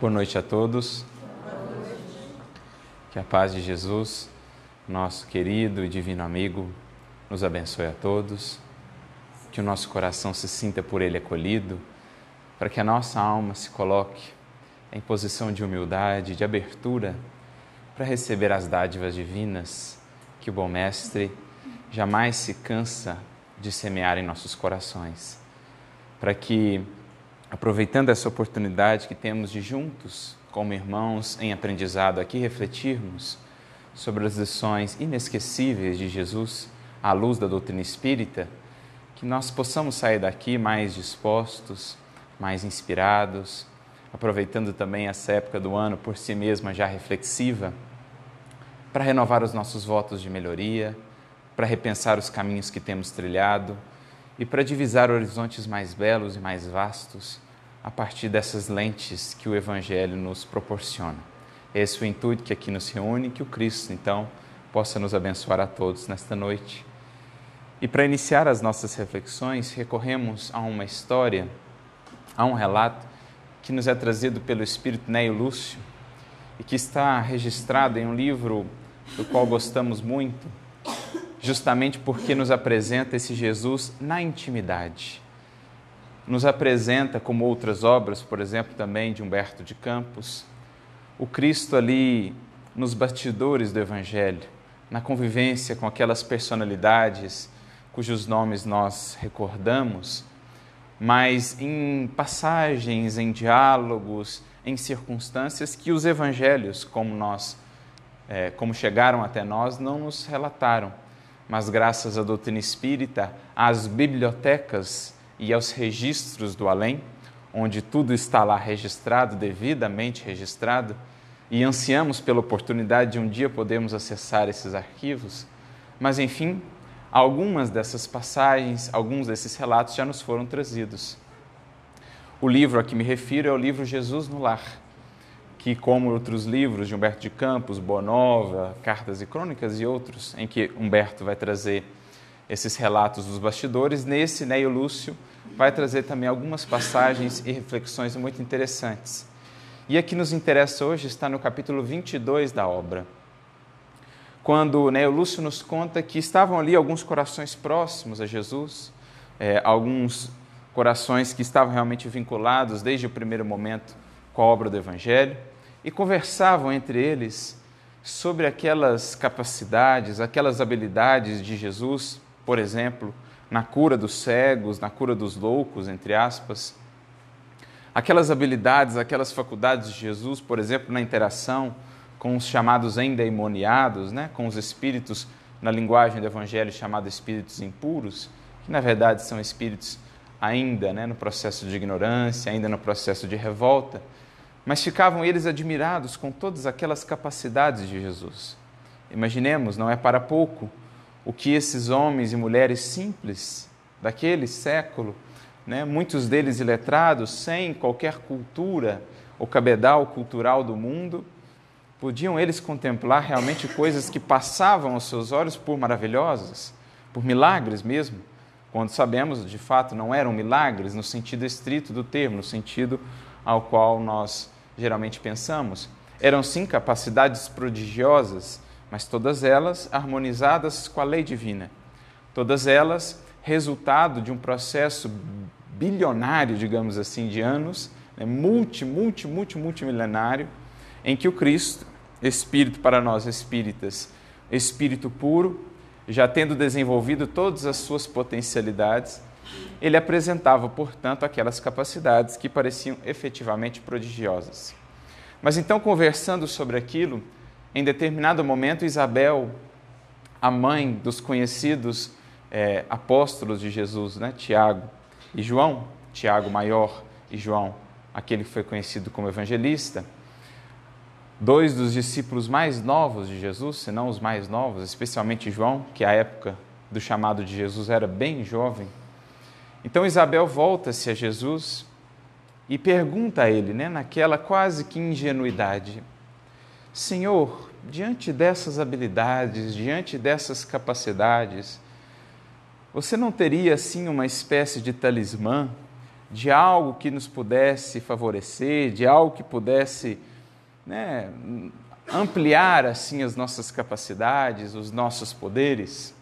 Boa noite a todos. Que a paz de Jesus, nosso querido e divino amigo, nos abençoe a todos. Que o nosso coração se sinta por Ele acolhido, para que a nossa alma se coloque em posição de humildade, de abertura, para receber as dádivas divinas que o bom Mestre jamais se cansa de semear em nossos corações. Para que aproveitando essa oportunidade que temos de juntos, como irmãos em aprendizado aqui, refletirmos sobre as lições inesquecíveis de Jesus à luz da doutrina espírita, que nós possamos sair daqui mais dispostos, mais inspirados, aproveitando também essa época do ano por si mesma já reflexiva, para renovar os nossos votos de melhoria, para repensar os caminhos que temos trilhado e para divisar horizontes mais belos e mais vastos a partir dessas lentes que o Evangelho nos proporciona. Esse é o intuito que aqui nos reúne, que o Cristo, então, possa nos abençoar a todos nesta noite. E para iniciar as nossas reflexões, recorremos a uma história, a um relato que nos é trazido pelo Espírito Neio Lúcio e que está registrado em um livro do qual gostamos muito, justamente porque nos apresenta esse Jesus na intimidade. Nos apresenta, como outras obras, por exemplo, também de Humberto de Campos, o Cristo ali nos bastidores do Evangelho, na convivência com aquelas personalidades cujos nomes nós recordamos, mas em passagens, em diálogos, em circunstâncias que os evangelhos, como nós, é, como chegaram até nós, não nos relataram mas graças à doutrina espírita, às bibliotecas e aos registros do além, onde tudo está lá registrado, devidamente registrado, e ansiamos pela oportunidade de um dia podermos acessar esses arquivos. Mas, enfim, algumas dessas passagens, alguns desses relatos já nos foram trazidos. O livro a que me refiro é o livro Jesus no Lar que, como outros livros de Humberto de Campos, Bonova, Cartas e Crônicas e outros, em que Humberto vai trazer esses relatos dos bastidores, nesse Neio Lúcio vai trazer também algumas passagens e reflexões muito interessantes. E a que nos interessa hoje está no capítulo 22 da obra, quando Neio Lúcio nos conta que estavam ali alguns corações próximos a Jesus, é, alguns corações que estavam realmente vinculados desde o primeiro momento com a obra do Evangelho, e conversavam entre eles sobre aquelas capacidades, aquelas habilidades de Jesus, por exemplo, na cura dos cegos, na cura dos loucos, entre aspas. Aquelas habilidades, aquelas faculdades de Jesus, por exemplo, na interação com os chamados endemoniados, né? com os espíritos, na linguagem do Evangelho, chamados espíritos impuros, que na verdade são espíritos ainda né? no processo de ignorância, ainda no processo de revolta, mas ficavam eles admirados com todas aquelas capacidades de Jesus. Imaginemos, não é para pouco, o que esses homens e mulheres simples daquele século, né, muitos deles iletrados, sem qualquer cultura ou cabedal cultural do mundo, podiam eles contemplar realmente coisas que passavam aos seus olhos por maravilhosas, por milagres mesmo, quando sabemos, de fato, não eram milagres no sentido estrito do termo, no sentido ao qual nós geralmente pensamos. Eram sim capacidades prodigiosas, mas todas elas harmonizadas com a lei divina. Todas elas resultado de um processo bilionário, digamos assim, de anos, né, multi, multi, multi, multimilenário, em que o Cristo, Espírito para nós espíritas, Espírito puro, já tendo desenvolvido todas as suas potencialidades, ele apresentava, portanto, aquelas capacidades que pareciam efetivamente prodigiosas. Mas então, conversando sobre aquilo, em determinado momento, Isabel, a mãe dos conhecidos é, apóstolos de Jesus, né, Tiago e João, Tiago maior e João, aquele que foi conhecido como evangelista, dois dos discípulos mais novos de Jesus, se não os mais novos, especialmente João, que a época do chamado de Jesus era bem jovem, então Isabel volta-se a Jesus e pergunta a ele, né, naquela quase que ingenuidade: Senhor, diante dessas habilidades, diante dessas capacidades, você não teria assim uma espécie de talismã de algo que nos pudesse favorecer, de algo que pudesse né, ampliar assim as nossas capacidades, os nossos poderes.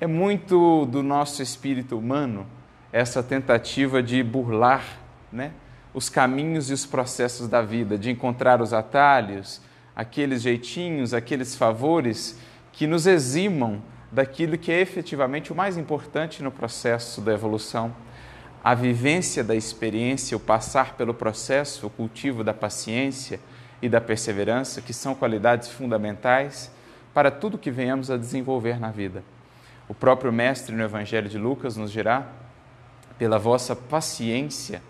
É muito do nosso espírito humano essa tentativa de burlar né, os caminhos e os processos da vida, de encontrar os atalhos, aqueles jeitinhos, aqueles favores que nos eximam daquilo que é efetivamente o mais importante no processo da evolução. A vivência da experiência, o passar pelo processo, o cultivo da paciência e da perseverança, que são qualidades fundamentais para tudo que venhamos a desenvolver na vida. O próprio Mestre no Evangelho de Lucas nos dirá: pela vossa paciência,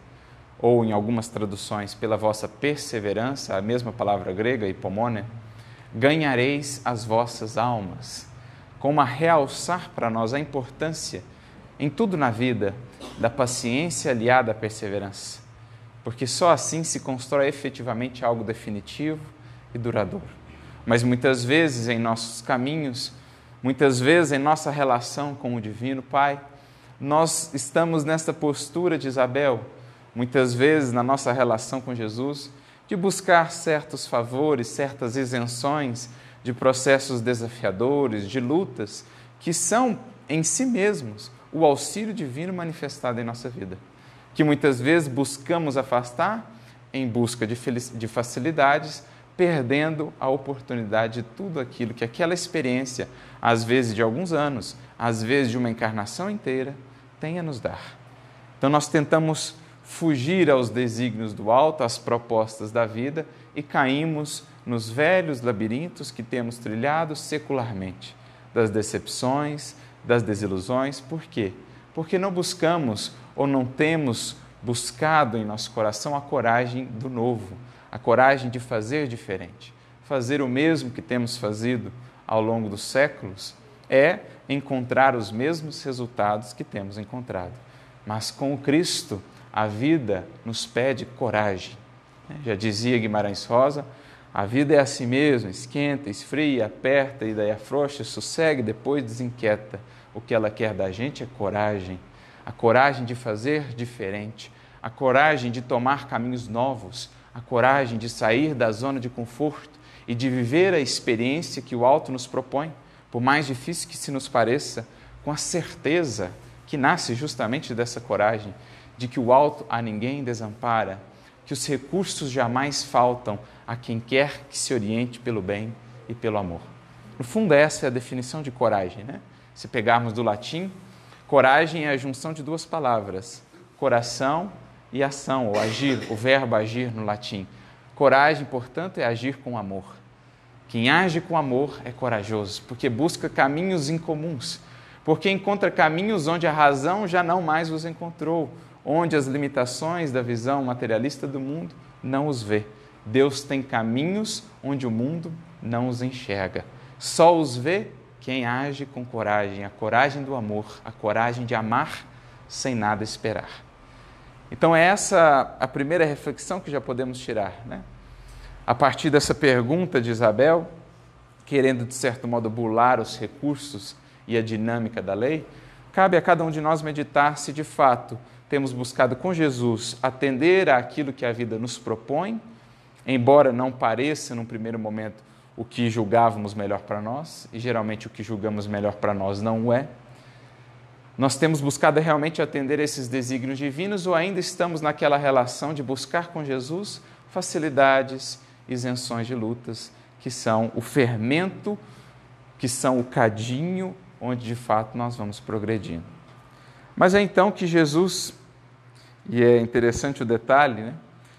ou em algumas traduções, pela vossa perseverança, a mesma palavra grega, hipomone, ganhareis as vossas almas, como a realçar para nós a importância em tudo na vida da paciência aliada à perseverança, porque só assim se constrói efetivamente algo definitivo e duradouro. Mas muitas vezes em nossos caminhos, muitas vezes em nossa relação com o Divino Pai, nós estamos nessa postura de Isabel, muitas vezes na nossa relação com Jesus, de buscar certos favores, certas isenções de processos desafiadores, de lutas, que são em si mesmos o auxílio divino manifestado em nossa vida, que muitas vezes buscamos afastar em busca de, de facilidades, perdendo a oportunidade de tudo aquilo que aquela experiência, às vezes de alguns anos, às vezes de uma encarnação inteira, tem a nos dar. Então nós tentamos fugir aos desígnios do alto, às propostas da vida e caímos nos velhos labirintos que temos trilhado secularmente, das decepções, das desilusões. Por quê? Porque não buscamos ou não temos buscado em nosso coração a coragem do novo, a coragem de fazer diferente. Fazer o mesmo que temos fazido ao longo dos séculos é encontrar os mesmos resultados que temos encontrado. Mas com o Cristo, a vida nos pede coragem. Já dizia Guimarães Rosa, a vida é assim mesmo, esquenta, esfria, aperta e daí afrouxa, sossegue, depois desinquieta. O que ela quer da gente é coragem, a coragem de fazer diferente, a coragem de tomar caminhos novos, a coragem de sair da zona de conforto e de viver a experiência que o alto nos propõe por mais difícil que se nos pareça, com a certeza que nasce justamente dessa coragem de que o alto a ninguém desampara, que os recursos jamais faltam a quem quer que se oriente pelo bem e pelo amor. No fundo, essa é a definição de coragem. Né? Se pegarmos do latim, coragem é a junção de duas palavras, coração e ação, ou agir, o verbo agir no latim. Coragem, portanto, é agir com amor. Quem age com amor é corajoso, porque busca caminhos incomuns, porque encontra caminhos onde a razão já não mais os encontrou, onde as limitações da visão materialista do mundo não os vê. Deus tem caminhos onde o mundo não os enxerga. Só os vê quem age com coragem, a coragem do amor, a coragem de amar sem nada esperar. Então, é essa a primeira reflexão que já podemos tirar, né? A partir dessa pergunta de Isabel, querendo de certo modo bular os recursos e a dinâmica da lei, cabe a cada um de nós meditar se de fato temos buscado com Jesus atender àquilo que a vida nos propõe, embora não pareça num primeiro momento o que julgávamos melhor para nós, e geralmente o que julgamos melhor para nós não o é. Nós temos buscado realmente atender esses desígnios divinos ou ainda estamos naquela relação de buscar com Jesus facilidades, isenções de lutas, que são o fermento, que são o cadinho onde de fato nós vamos progredindo. Mas é então que Jesus, e é interessante o detalhe, né?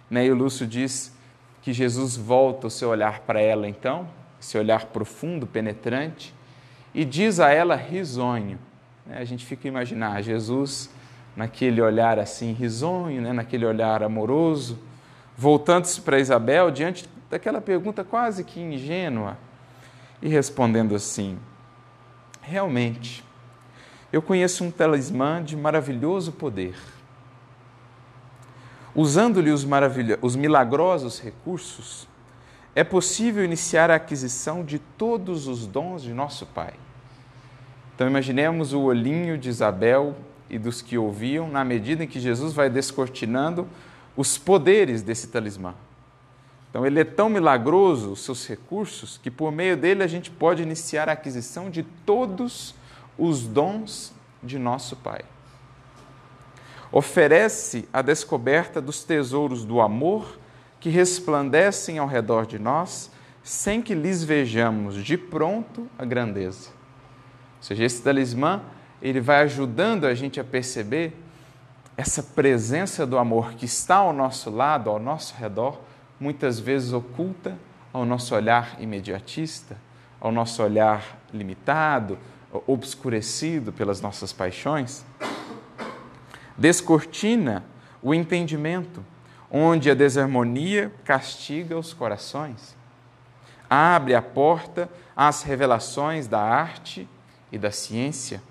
Neio Lúcio diz que Jesus volta o seu olhar para ela então, esse olhar profundo, penetrante, e diz a ela risonho. Né? A gente fica a imaginar Jesus naquele olhar assim risonho, né? naquele olhar amoroso, voltando-se para Isabel diante daquela pergunta quase que ingênua e respondendo assim: Realmente, eu conheço um talismã de maravilhoso poder. Usando-lhe os, os milagrosos recursos, é possível iniciar a aquisição de todos os dons de nosso Pai. Então, imaginemos o olhinho de Isabel e dos que ouviam, na medida em que Jesus vai descortinando os poderes desse talismã. Então, ele é tão milagroso, os seus recursos, que por meio dele a gente pode iniciar a aquisição de todos os dons de nosso Pai. Oferece a descoberta dos tesouros do amor que resplandecem ao redor de nós, sem que lhes vejamos de pronto a grandeza. Ou seja, esse talismã ele vai ajudando a gente a perceber essa presença do amor que está ao nosso lado, ao nosso redor, muitas vezes oculta ao nosso olhar imediatista, ao nosso olhar limitado, obscurecido pelas nossas paixões. Descortina o entendimento, onde a desarmonia castiga os corações. Abre a porta às revelações da arte e da ciência.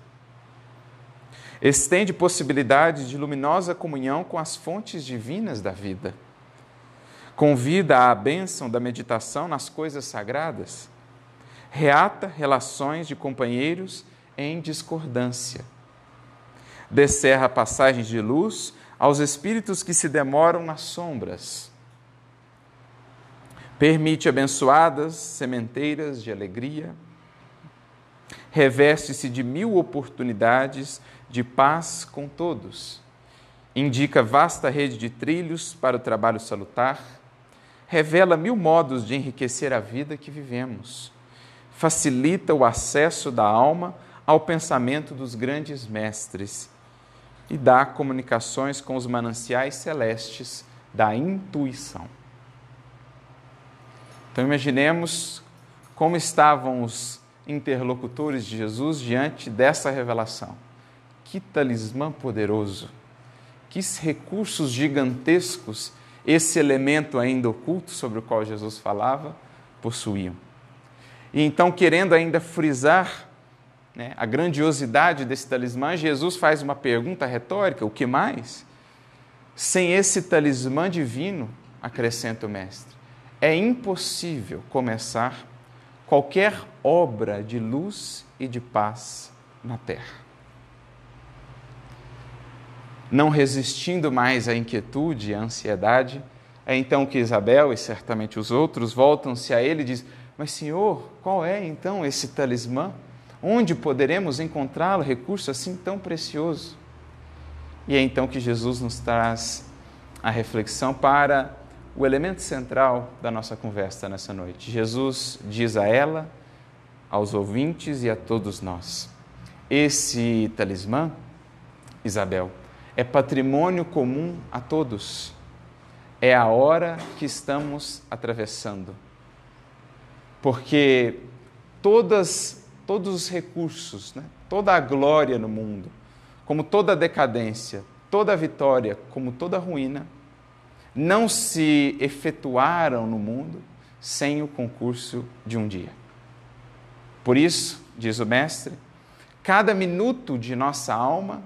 Estende possibilidades de luminosa comunhão com as fontes divinas da vida. Convida à bênção da meditação nas coisas sagradas. Reata relações de companheiros em discordância. Descerra passagens de luz aos espíritos que se demoram nas sombras. Permite abençoadas sementeiras de alegria. Reveste-se de mil oportunidades de paz com todos. Indica vasta rede de trilhos para o trabalho salutar. Revela mil modos de enriquecer a vida que vivemos. Facilita o acesso da alma ao pensamento dos grandes mestres e dá comunicações com os mananciais celestes da intuição. Então imaginemos como estavam os interlocutores de Jesus diante dessa revelação. Que talismã poderoso, que recursos gigantescos esse elemento ainda oculto sobre o qual Jesus falava possuíam. E então, querendo ainda frisar né, a grandiosidade desse talismã, Jesus faz uma pergunta retórica: o que mais? Sem esse talismã divino, acrescenta o Mestre, é impossível começar qualquer obra de luz e de paz na terra. Não resistindo mais à inquietude e à ansiedade, é então que Isabel e certamente os outros voltam-se a ele e dizem: Mas, Senhor, qual é então esse talismã? Onde poderemos encontrá-lo, recurso assim tão precioso? E é então que Jesus nos traz a reflexão para o elemento central da nossa conversa nessa noite. Jesus diz a ela, aos ouvintes e a todos nós: esse talismã, Isabel, é patrimônio comum a todos. É a hora que estamos atravessando. Porque todas todos os recursos, né? toda a glória no mundo, como toda a decadência, toda a vitória, como toda a ruína, não se efetuaram no mundo sem o concurso de um dia. Por isso, diz o Mestre, cada minuto de nossa alma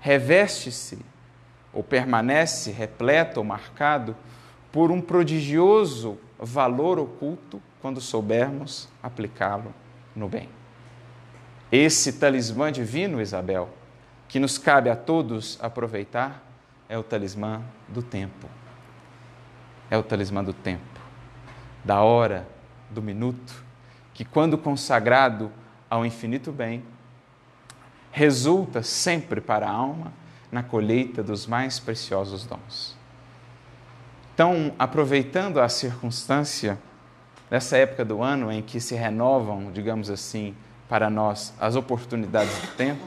reveste-se ou permanece repleto ou marcado por um prodigioso valor oculto quando soubermos aplicá-lo no bem. Esse talismã divino, Isabel, que nos cabe a todos aproveitar, é o talismã do tempo. É o talismã do tempo, da hora, do minuto, que, quando consagrado ao infinito bem, resulta sempre para a alma na colheita dos mais preciosos dons. Então, aproveitando a circunstância nessa época do ano em que se renovam, digamos assim, para nós as oportunidades do tempo,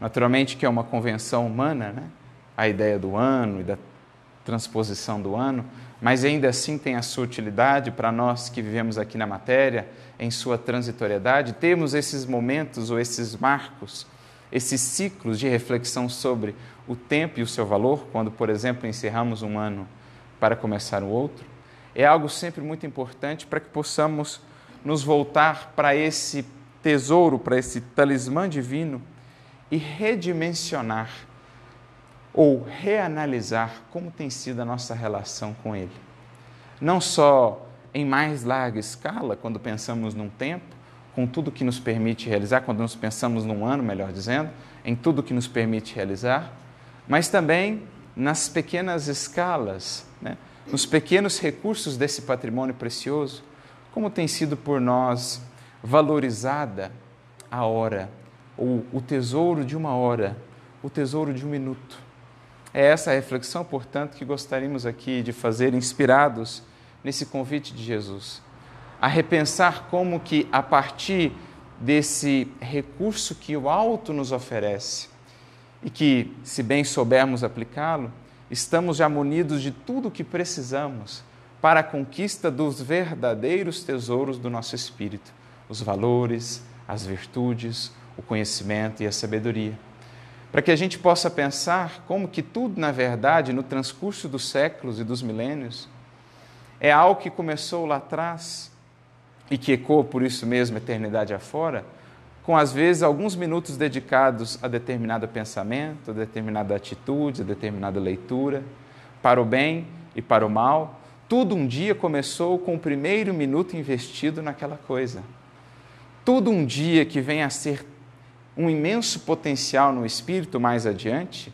naturalmente que é uma convenção humana, né? a ideia do ano e da transposição do ano, mas ainda assim tem a sua utilidade para nós que vivemos aqui na matéria, em sua transitoriedade, temos esses momentos ou esses marcos, esses ciclos de reflexão sobre o tempo e o seu valor, quando, por exemplo, encerramos um ano para começar o outro é algo sempre muito importante para que possamos nos voltar para esse tesouro, para esse talismã divino e redimensionar ou reanalisar como tem sido a nossa relação com Ele. Não só em mais larga escala, quando pensamos num tempo, com tudo que nos permite realizar, quando nós pensamos num ano, melhor dizendo, em tudo que nos permite realizar, mas também nas pequenas escalas, né? nos pequenos recursos desse patrimônio precioso, como tem sido por nós valorizada a hora, ou o tesouro de uma hora, o tesouro de um minuto. É essa a reflexão, portanto, que gostaríamos aqui de fazer, inspirados nesse convite de Jesus, a repensar como que a partir desse recurso que o alto nos oferece e que, se bem soubermos aplicá-lo, estamos já munidos de tudo o que precisamos para a conquista dos verdadeiros tesouros do nosso espírito, os valores, as virtudes, o conhecimento e a sabedoria. Para que a gente possa pensar como que tudo, na verdade, no transcurso dos séculos e dos milênios, é algo que começou lá atrás e que ecoa por isso mesmo eternidade afora, com às vezes alguns minutos dedicados a determinado pensamento, a determinada atitude, a determinada leitura, para o bem e para o mal. Tudo um dia começou com o primeiro minuto investido naquela coisa. Tudo um dia que vem a ser um imenso potencial no espírito mais adiante,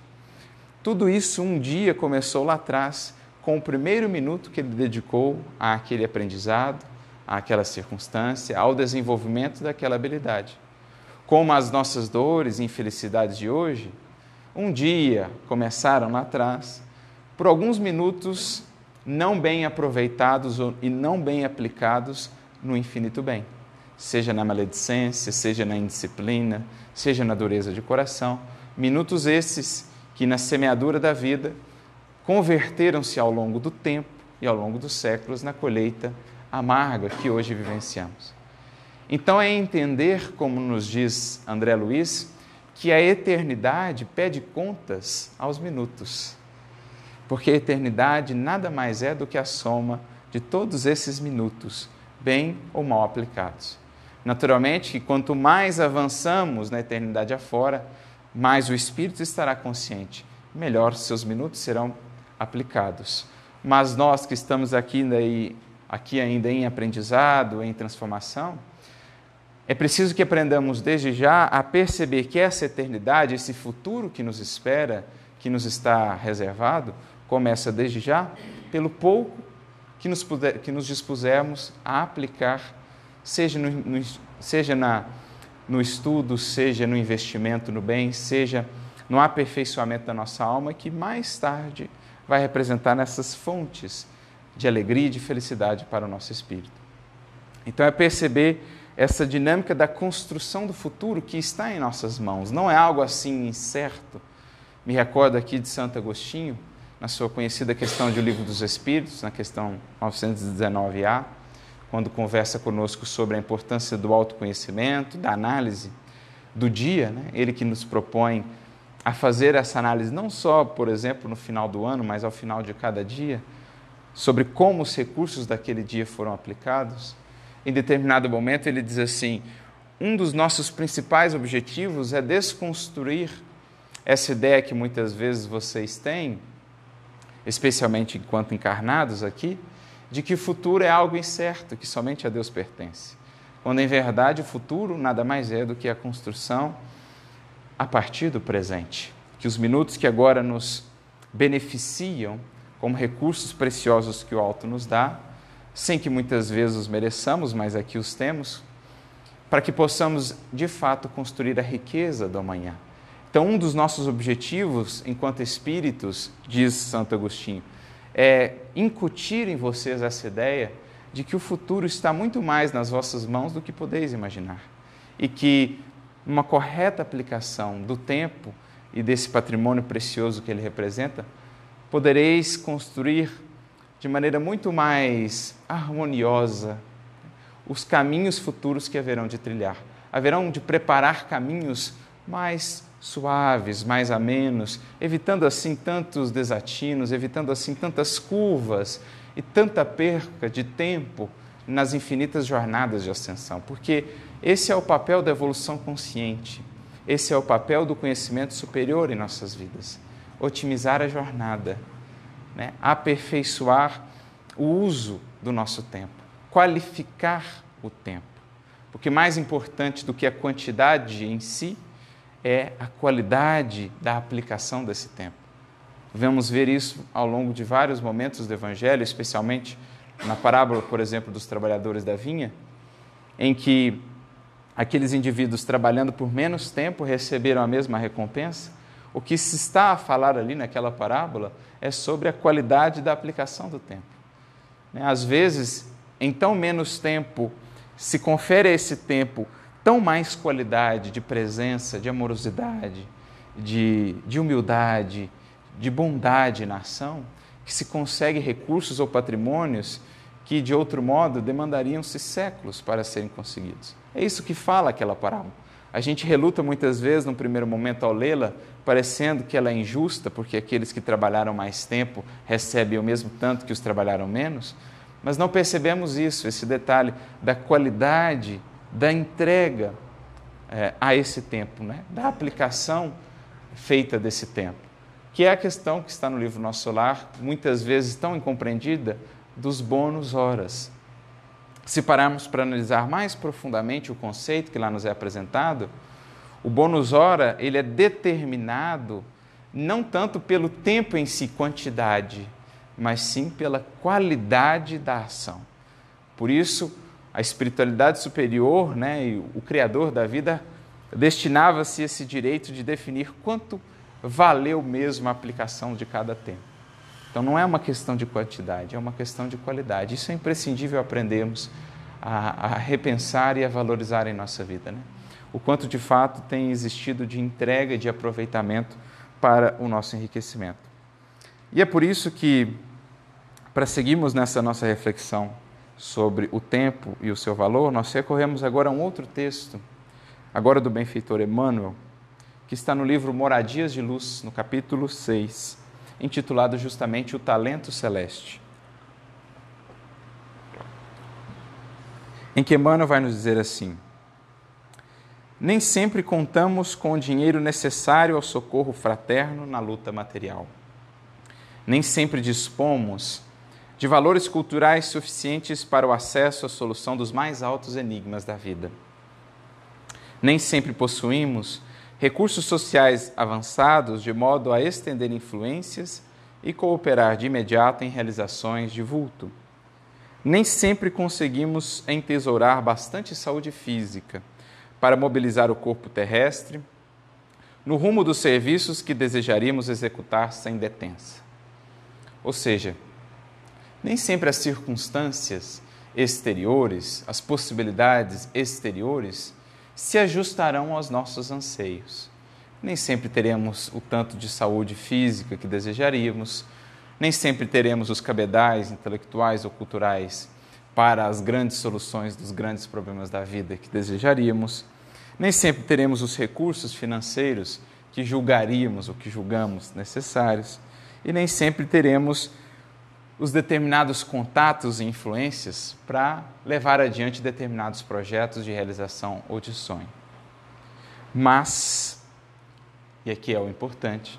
tudo isso um dia começou lá atrás, com o primeiro minuto que ele dedicou àquele aprendizado, àquela circunstância, ao desenvolvimento daquela habilidade. Como as nossas dores e infelicidades de hoje, um dia começaram lá atrás, por alguns minutos não bem aproveitados e não bem aplicados no infinito bem, seja na maledicência, seja na indisciplina, seja na dureza de coração, minutos esses que na semeadura da vida converteram-se ao longo do tempo e ao longo dos séculos na colheita amarga que hoje vivenciamos. Então é entender, como nos diz André Luiz, que a eternidade pede contas aos minutos. Porque a eternidade nada mais é do que a soma de todos esses minutos, bem ou mal aplicados. Naturalmente que quanto mais avançamos na eternidade afora, mais o espírito estará consciente, melhor seus minutos serão aplicados. Mas nós que estamos aqui daí aqui ainda em aprendizado, em transformação, é preciso que aprendamos desde já a perceber que essa eternidade, esse futuro que nos espera, que nos está reservado, começa desde já pelo pouco que nos, puder, que nos dispusermos a aplicar, seja, no, no, seja na, no estudo, seja no investimento no bem, seja no aperfeiçoamento da nossa alma, que mais tarde vai representar nessas fontes de alegria e de felicidade para o nosso espírito. Então é perceber essa dinâmica da construção do futuro que está em nossas mãos, não é algo assim incerto. Me recordo aqui de Santo Agostinho, na sua conhecida questão de O Livro dos Espíritos, na questão 919A, quando conversa conosco sobre a importância do autoconhecimento, da análise do dia, né? ele que nos propõe a fazer essa análise não só, por exemplo, no final do ano, mas ao final de cada dia, sobre como os recursos daquele dia foram aplicados, em determinado momento ele diz assim: um dos nossos principais objetivos é desconstruir essa ideia que muitas vezes vocês têm, especialmente enquanto encarnados aqui, de que o futuro é algo incerto, que somente a Deus pertence. Quando em verdade o futuro nada mais é do que a construção a partir do presente. Que os minutos que agora nos beneficiam como recursos preciosos que o alto nos dá, sem que muitas vezes os mereçamos, mas aqui os temos, para que possamos de fato construir a riqueza do amanhã. Então, um dos nossos objetivos enquanto espíritos, diz Santo Agostinho, é incutir em vocês essa ideia de que o futuro está muito mais nas vossas mãos do que podeis imaginar. E que uma correta aplicação do tempo e desse patrimônio precioso que ele representa podereis construir de maneira muito mais harmoniosa os caminhos futuros que haverão de trilhar. Haverão de preparar caminhos mais suaves, mais amenos, evitando assim tantos desatinos, evitando assim tantas curvas e tanta perca de tempo nas infinitas jornadas de ascensão, porque esse é o papel da evolução consciente, esse é o papel do conhecimento superior em nossas vidas otimizar a jornada, né? aperfeiçoar o uso do nosso tempo, qualificar o tempo, porque mais importante do que a quantidade em si é a qualidade da aplicação desse tempo. Vamos ver isso ao longo de vários momentos do Evangelho, especialmente na parábola, por exemplo, dos trabalhadores da vinha, em que aqueles indivíduos trabalhando por menos tempo receberam a mesma recompensa. O que se está a falar ali naquela parábola é sobre a qualidade da aplicação do tempo. Né? Às vezes, em tão menos tempo, se confere a esse tempo tão mais qualidade de presença, de amorosidade, de, de humildade, de bondade na ação, que se consegue recursos ou patrimônios que, de outro modo, demandariam-se séculos para serem conseguidos. É isso que fala aquela parábola. A gente reluta muitas vezes, num primeiro momento, ao lê-la, parecendo que ela é injusta, porque aqueles que trabalharam mais tempo recebem o mesmo tanto que os trabalharam menos, mas não percebemos isso, esse detalhe da qualidade da entrega é, a esse tempo, né? da aplicação feita desse tempo, que é a questão que está no livro Nosso Solar, muitas vezes tão incompreendida, dos bônus horas. Se pararmos para analisar mais profundamente o conceito que lá nos é apresentado, o bônus hora ele é determinado não tanto pelo tempo em si, quantidade, mas sim pela qualidade da ação. Por isso, a espiritualidade superior, né, e o Criador da vida, destinava-se esse direito de definir quanto valeu mesmo a aplicação de cada tempo. Então não é uma questão de quantidade, é uma questão de qualidade. Isso é imprescindível aprendermos a, a repensar e a valorizar em nossa vida. Né? O quanto de fato tem existido de entrega, de aproveitamento para o nosso enriquecimento. E é por isso que, para seguirmos nessa nossa reflexão sobre o tempo e o seu valor, nós recorremos agora a um outro texto, agora do benfeitor Emmanuel, que está no livro Moradias de Luz, no capítulo 6, intitulado justamente O Talento Celeste. Em que Emmanuel vai nos dizer assim: Nem sempre contamos com o dinheiro necessário ao socorro fraterno na luta material. Nem sempre dispomos de valores culturais suficientes para o acesso à solução dos mais altos enigmas da vida. Nem sempre possuímos recursos sociais avançados de modo a estender influências e cooperar de imediato em realizações de vulto. Nem sempre conseguimos entesourar bastante saúde física para mobilizar o corpo terrestre no rumo dos serviços que desejaríamos executar sem detença. Ou seja, nem sempre as circunstâncias exteriores, as possibilidades exteriores, se ajustarão aos nossos anseios. Nem sempre teremos o tanto de saúde física que desejaríamos, nem sempre teremos os cabedais intelectuais ou culturais para as grandes soluções dos grandes problemas da vida que desejaríamos, nem sempre teremos os recursos financeiros que julgaríamos ou que julgamos necessários, e nem sempre teremos os determinados contatos e influências para levar adiante determinados projetos de realização ou de sonho. Mas, e aqui é o importante,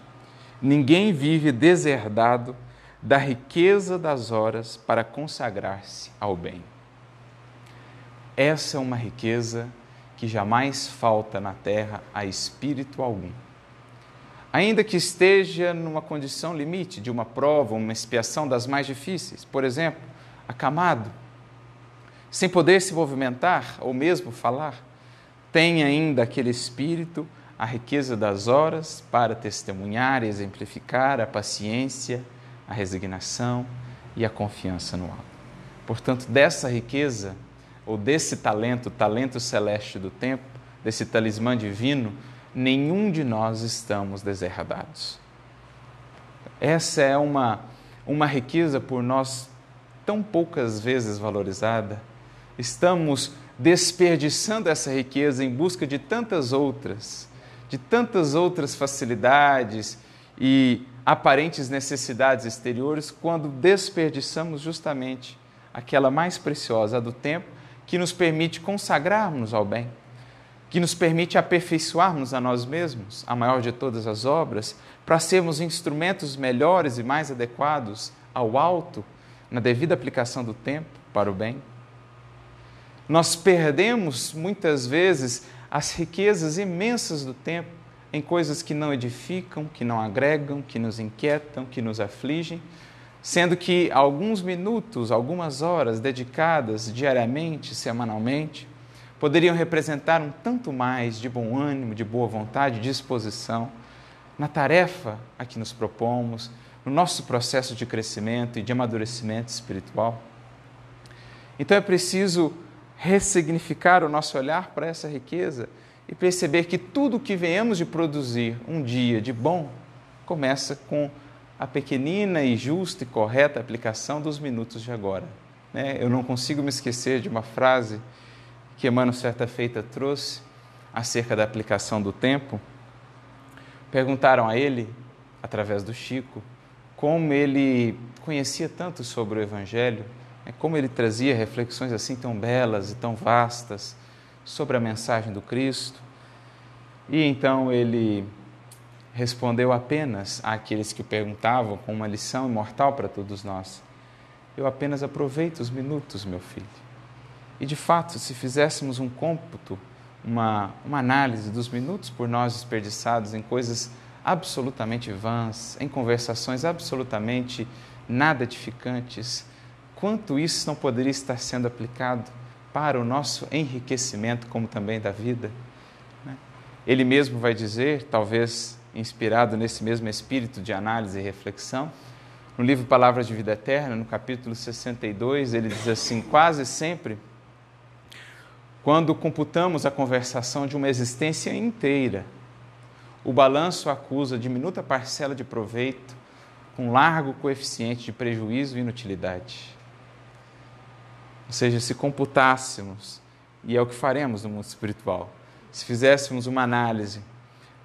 ninguém vive deserdado da riqueza das horas para consagrar-se ao bem. Essa é uma riqueza que jamais falta na terra a espírito algum ainda que esteja numa condição limite de uma prova, uma expiação das mais difíceis, por exemplo, acamado, sem poder se movimentar ou mesmo falar, tem ainda aquele espírito, a riqueza das horas para testemunhar e exemplificar a paciência, a resignação e a confiança no alto. Portanto, dessa riqueza, ou desse talento, talento celeste do tempo, desse talismã divino, nenhum de nós estamos deserdados. Essa é uma, uma riqueza por nós tão poucas vezes valorizada. Estamos desperdiçando essa riqueza em busca de tantas outras, de tantas outras facilidades e aparentes necessidades exteriores, quando desperdiçamos justamente aquela mais preciosa, a do tempo, que nos permite consagrarmos ao bem que nos permite aperfeiçoarmos a nós mesmos, a maior de todas as obras, para sermos instrumentos melhores e mais adequados ao alto, na devida aplicação do tempo para o bem. Nós perdemos muitas vezes as riquezas imensas do tempo em coisas que não edificam, que não agregam, que nos inquietam, que nos afligem, sendo que alguns minutos, algumas horas dedicadas diariamente, semanalmente, poderiam representar um tanto mais de bom ânimo, de boa vontade, disposição na tarefa a que nos propomos, no nosso processo de crescimento e de amadurecimento espiritual. Então é preciso ressignificar o nosso olhar para essa riqueza e perceber que tudo o que venhamos de produzir um dia de bom começa com a pequenina e justa e correta aplicação dos minutos de agora. Né? Eu não consigo me esquecer de uma frase que Emmanuel certa feita trouxe acerca da aplicação do tempo. Perguntaram a ele, através do Chico, como ele conhecia tanto sobre o Evangelho, né? como ele trazia reflexões assim tão belas e tão vastas sobre a mensagem do Cristo. E então ele respondeu apenas àqueles que perguntavam com uma lição imortal para todos nós. Eu apenas aproveito os minutos, meu filho. E de fato, se fizéssemos um cômputo, uma, uma análise dos minutos por nós desperdiçados em coisas absolutamente vãs, em conversações absolutamente nada edificantes, quanto isso não poderia estar sendo aplicado para o nosso enriquecimento, como também da vida? Né? Ele mesmo vai dizer, talvez inspirado nesse mesmo espírito de análise e reflexão. No livro Palavras de Vida Eterna, no capítulo 62, ele diz assim: quase sempre, quando computamos a conversação de uma existência inteira, o balanço acusa diminuta parcela de proveito com largo coeficiente de prejuízo e inutilidade. Ou seja, se computássemos, e é o que faremos no mundo espiritual, se fizéssemos uma análise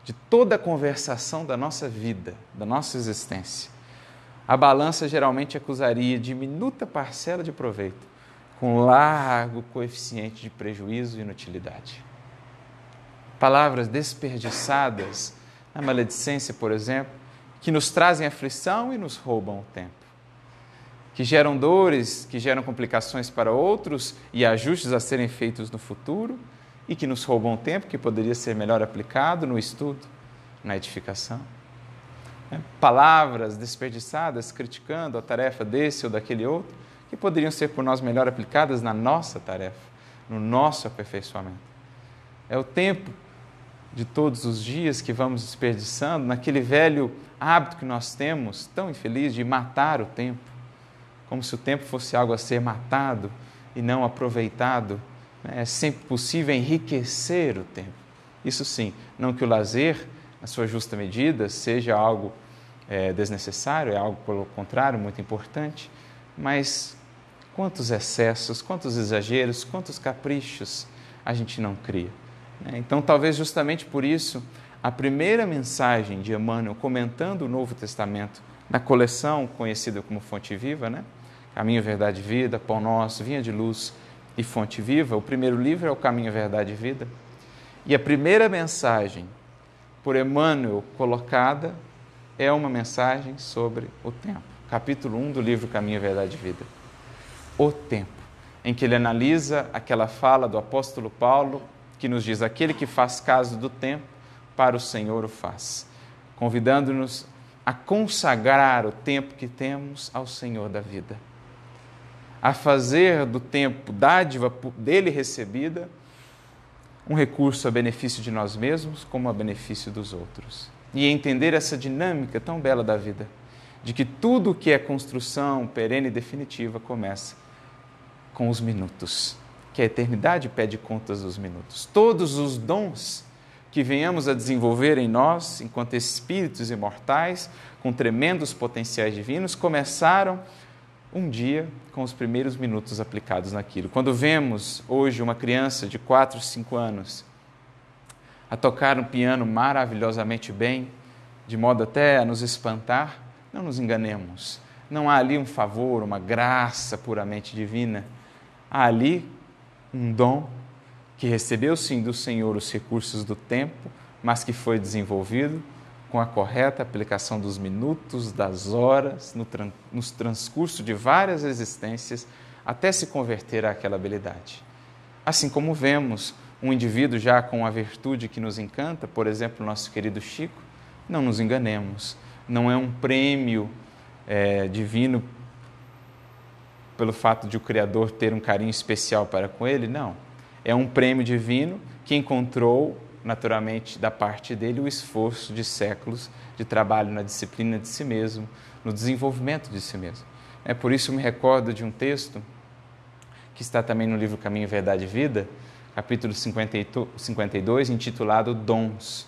de toda a conversação da nossa vida, da nossa existência, a balança geralmente acusaria diminuta parcela de proveito, com largo coeficiente de prejuízo e inutilidade. Palavras desperdiçadas na maledicência, por exemplo, que nos trazem aflição e nos roubam o tempo. Que geram dores, que geram complicações para outros e ajustes a serem feitos no futuro e que nos roubam um tempo que poderia ser melhor aplicado no estudo, na edificação. É, palavras desperdiçadas criticando a tarefa desse ou daquele outro, que poderiam ser por nós melhor aplicadas na nossa tarefa, no nosso aperfeiçoamento. É o tempo de todos os dias que vamos desperdiçando naquele velho hábito que nós temos, tão infeliz, de matar o tempo, como se o tempo fosse algo a ser matado e não aproveitado é sempre possível enriquecer o tempo. Isso sim, não que o lazer, na sua justa medida, seja algo é, desnecessário, é algo, pelo contrário, muito importante, mas quantos excessos, quantos exageros, quantos caprichos a gente não cria. Né? Então, talvez justamente por isso, a primeira mensagem de Emmanuel comentando o Novo Testamento na coleção conhecida como Fonte Viva, né? Caminho, Verdade e Vida, Pão Nosso, Vinha de Luz, e Fonte Viva, o primeiro livro é O Caminho, Verdade e Vida. E a primeira mensagem por Emmanuel colocada é uma mensagem sobre o tempo. Capítulo 1 do livro Caminho, Verdade e Vida. O tempo, em que ele analisa aquela fala do apóstolo Paulo que nos diz: aquele que faz caso do tempo, para o Senhor o faz, convidando-nos a consagrar o tempo que temos ao Senhor da vida a fazer do tempo dádiva dele recebida um recurso a benefício de nós mesmos como a benefício dos outros. E entender essa dinâmica tão bela da vida, de que tudo que é construção perene e definitiva começa com os minutos, que a eternidade pede contas dos minutos. Todos os dons que venhamos a desenvolver em nós, enquanto espíritos imortais, com tremendos potenciais divinos, começaram um dia com os primeiros minutos aplicados naquilo. Quando vemos hoje uma criança de 4, 5 anos a tocar um piano maravilhosamente bem, de modo até a nos espantar, não nos enganemos. Não há ali um favor, uma graça puramente divina. Ali um dom que recebeu sim do Senhor os recursos do tempo, mas que foi desenvolvido com a correta aplicação dos minutos, das horas, no, tran transcurso de várias existências, até se converter àquela habilidade. Assim como vemos um indivíduo já com a virtude que nos encanta, por exemplo, nosso querido Chico, não nos enganemos, não é um prêmio é, divino pelo fato de o Criador ter um carinho especial para com ele, não. É um prêmio divino que encontrou, naturalmente, da parte dele, o esforço de séculos de trabalho na disciplina de si mesmo, no desenvolvimento de si mesmo. É por isso me recordo de um texto que está também no livro Caminho, Verdade e Vida, capítulo 52, intitulado Dons,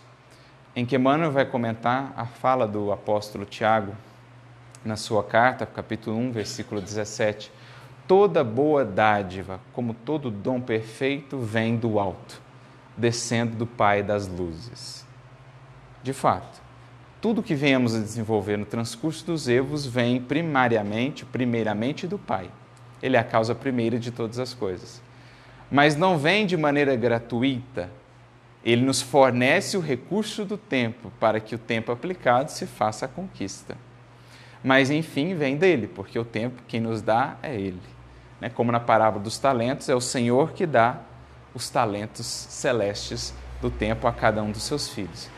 em que Emmanuel vai comentar a fala do apóstolo Tiago na sua carta, capítulo 1, versículo 17. Toda boa dádiva, como todo dom perfeito, vem do alto, descendo do Pai das luzes. De fato, tudo que venhamos a desenvolver no transcurso dos evos vem primariamente, primeiramente do Pai. Ele é a causa primeira de todas as coisas. Mas não vem de maneira gratuita. Ele nos fornece o recurso do tempo para que o tempo aplicado se faça a conquista. Mas enfim, vem dele, porque o tempo quem nos dá é ele. Né? Como na parábola dos talentos, é o Senhor que dá os talentos celestes do tempo a cada um dos seus filhos.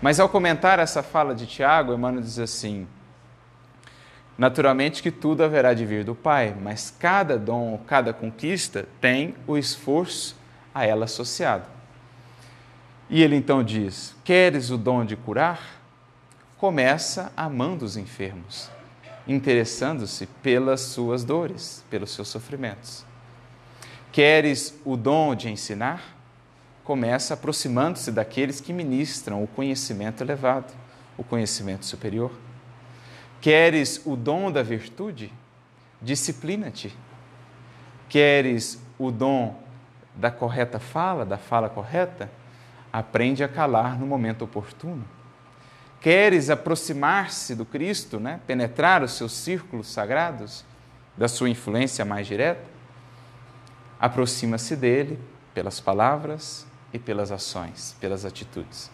Mas ao comentar essa fala de Tiago, Emmanuel diz assim: Naturalmente que tudo haverá de vir do Pai, mas cada dom, cada conquista tem o esforço a ela associado. E ele então diz: Queres o dom de curar? Começa amando os enfermos, interessando-se pelas suas dores, pelos seus sofrimentos. Queres o dom de ensinar? começa aproximando-se daqueles que ministram o conhecimento elevado, o conhecimento superior. Queres o dom da virtude? Disciplina-te. Queres o dom da correta fala, da fala correta? Aprende a calar no momento oportuno. Queres aproximar-se do Cristo, né? penetrar os seus círculos sagrados, da sua influência mais direta? Aproxima-se dele pelas palavras, e pelas ações, pelas atitudes.